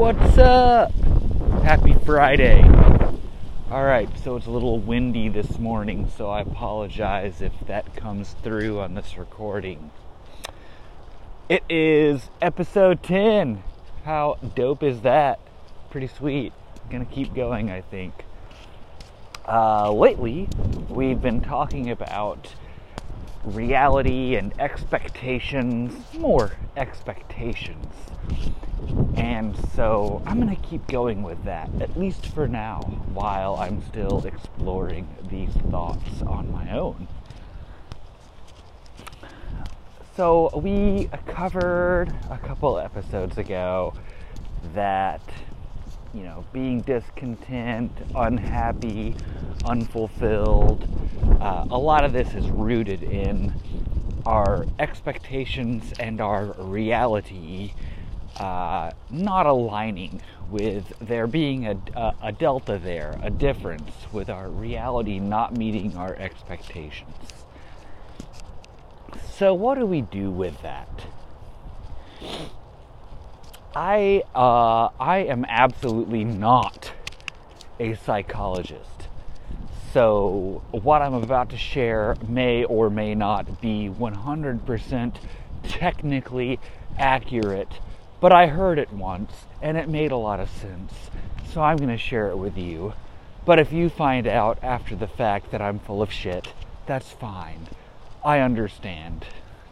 What's up? Happy Friday. Alright, so it's a little windy this morning, so I apologize if that comes through on this recording. It is episode 10. How dope is that? Pretty sweet. Gonna keep going, I think. Uh, lately, we've been talking about reality and expectations, more expectations. And so I'm going to keep going with that, at least for now, while I'm still exploring these thoughts on my own. So, we covered a couple episodes ago that, you know, being discontent, unhappy, unfulfilled, uh, a lot of this is rooted in our expectations and our reality uh, not aligning with there being a, a, a, delta there, a difference with our reality not meeting our expectations. So, what do we do with that? I uh, I am absolutely not a psychologist. So, what I'm about to share may or may not be 100% technically accurate but I heard it once and it made a lot of sense. So I'm going to share it with you. But if you find out after the fact that I'm full of shit, that's fine. I understand.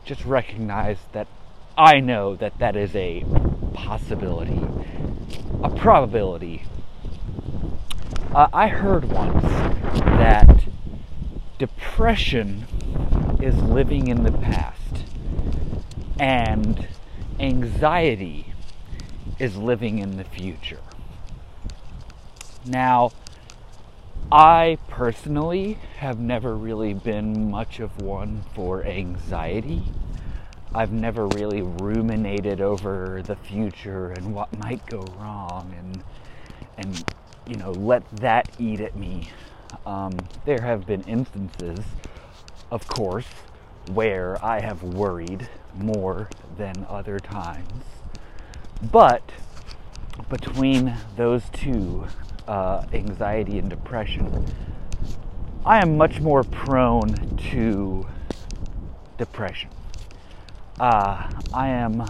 Just recognize that I know that that is a possibility, a probability. Uh, I heard once that depression is living in the past and anxiety is living in the future. Now, I personally have never really been much of one for anxiety. I've never really ruminated over the future and what might go wrong and and you know let that eat at me. Um, there have been instances, of course, where I have worried more than other times. But between those two, uh, anxiety and depression, I am much more prone to depression. Uh, I am.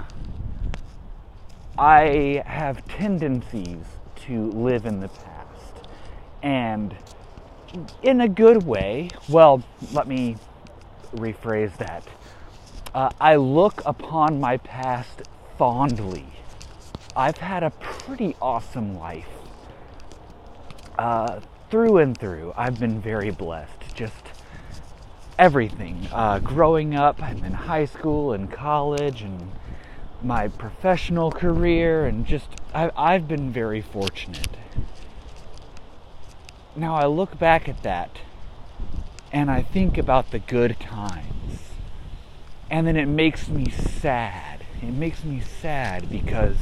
I have tendencies to live in the past. And in a good way, well, let me rephrase that. Uh, I look upon my past fondly. I've had a pretty awesome life. Uh, through and through, I've been very blessed. Just everything. Uh, growing up, I'm in high school and college and my professional career, and just I, I've been very fortunate. Now I look back at that and I think about the good times. And then it makes me sad. It makes me sad because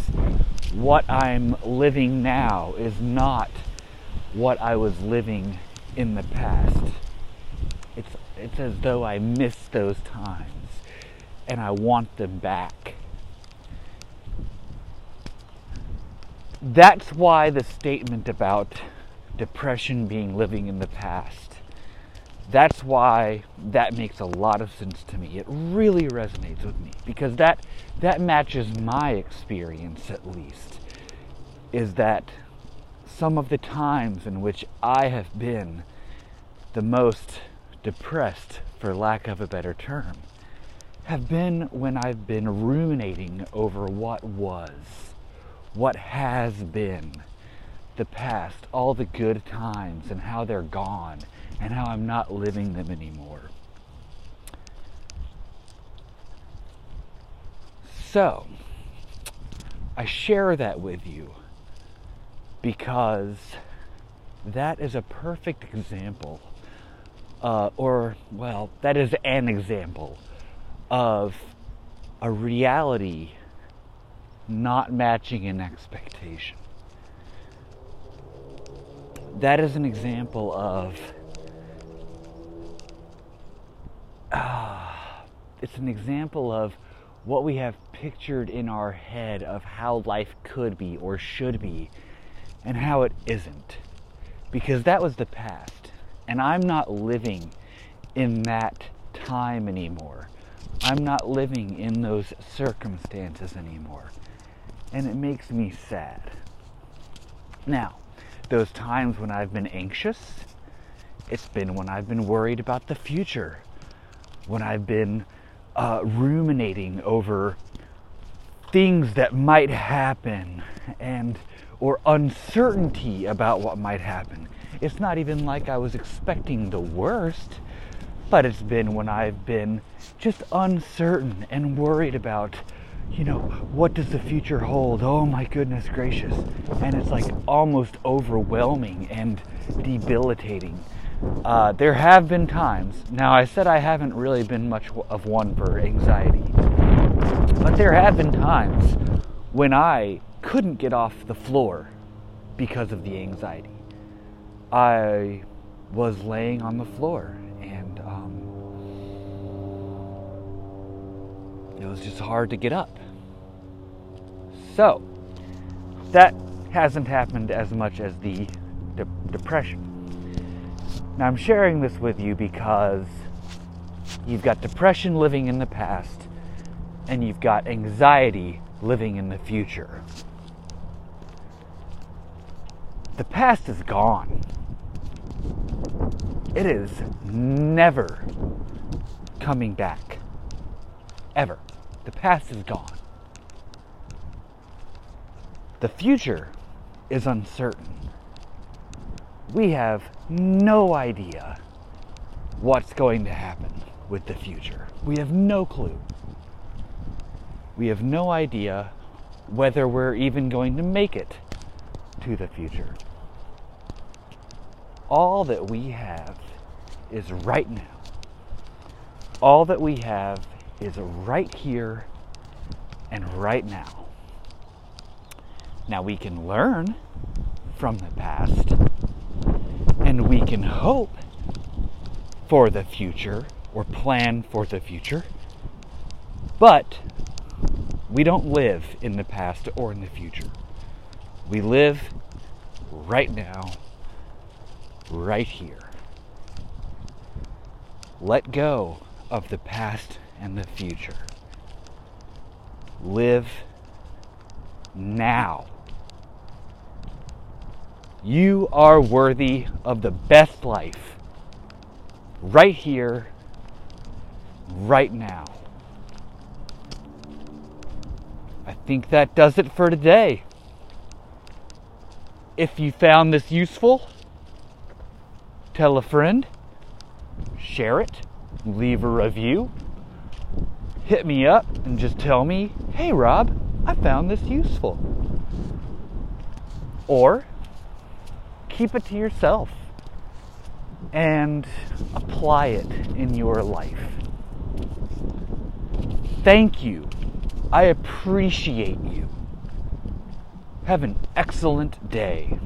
what I'm living now is not what I was living in the past. It's, it's as though I miss those times and I want them back. That's why the statement about depression being living in the past that's why that makes a lot of sense to me. It really resonates with me because that that matches my experience at least. Is that some of the times in which I have been the most depressed, for lack of a better term, have been when I've been ruminating over what was, what has been, the past, all the good times, and how they're gone and how I'm not living them anymore. So, I share that with you because that is a perfect example, uh, or, well, that is an example of a reality not matching an expectation. That is an example of uh, it's an example of what we have pictured in our head of how life could be or should be and how it isn't. Because that was the past. And I'm not living in that time anymore. I'm not living in those circumstances anymore. And it makes me sad. Now, those times when I've been anxious, it's been when I've been worried about the future, when I've been uh, ruminating over things that might happen and or uncertainty about what might happen. It's not even like I was expecting the worst, but it's been when I've been just uncertain and worried about, you know, what does the future hold? Oh my goodness gracious. And it's like almost overwhelming and debilitating. Uh, there have been times, now I said I haven't really been much of one for anxiety, but there have been times when I couldn't get off the floor because of the anxiety. I was laying on the floor it was just hard to get up. So, that hasn't happened as much as the de- depression. Now, I'm sharing this with you because you've got depression living in the past and you've got anxiety living in the future. The past is gone. It is never coming back. Ever. The past is gone. The future is uncertain. We have no idea what's going to happen with the future. We have no clue. We have no idea whether we're even going to make it to the future. All that we have is right now. All that we have is right here and right now. Now we can learn from the past and we can hope for the future or plan for the future, but we don't live in the past or in the future. We live right now, right here. Let go of the past and the future. Live now. You are worthy of the best life right here, right now. I think that does it for today. If you found this useful, tell a friend, share it, leave a review, hit me up and just tell me, hey Rob, I found this useful. Or keep it to yourself and apply it in your life. Thank you. I appreciate you. Have an excellent day.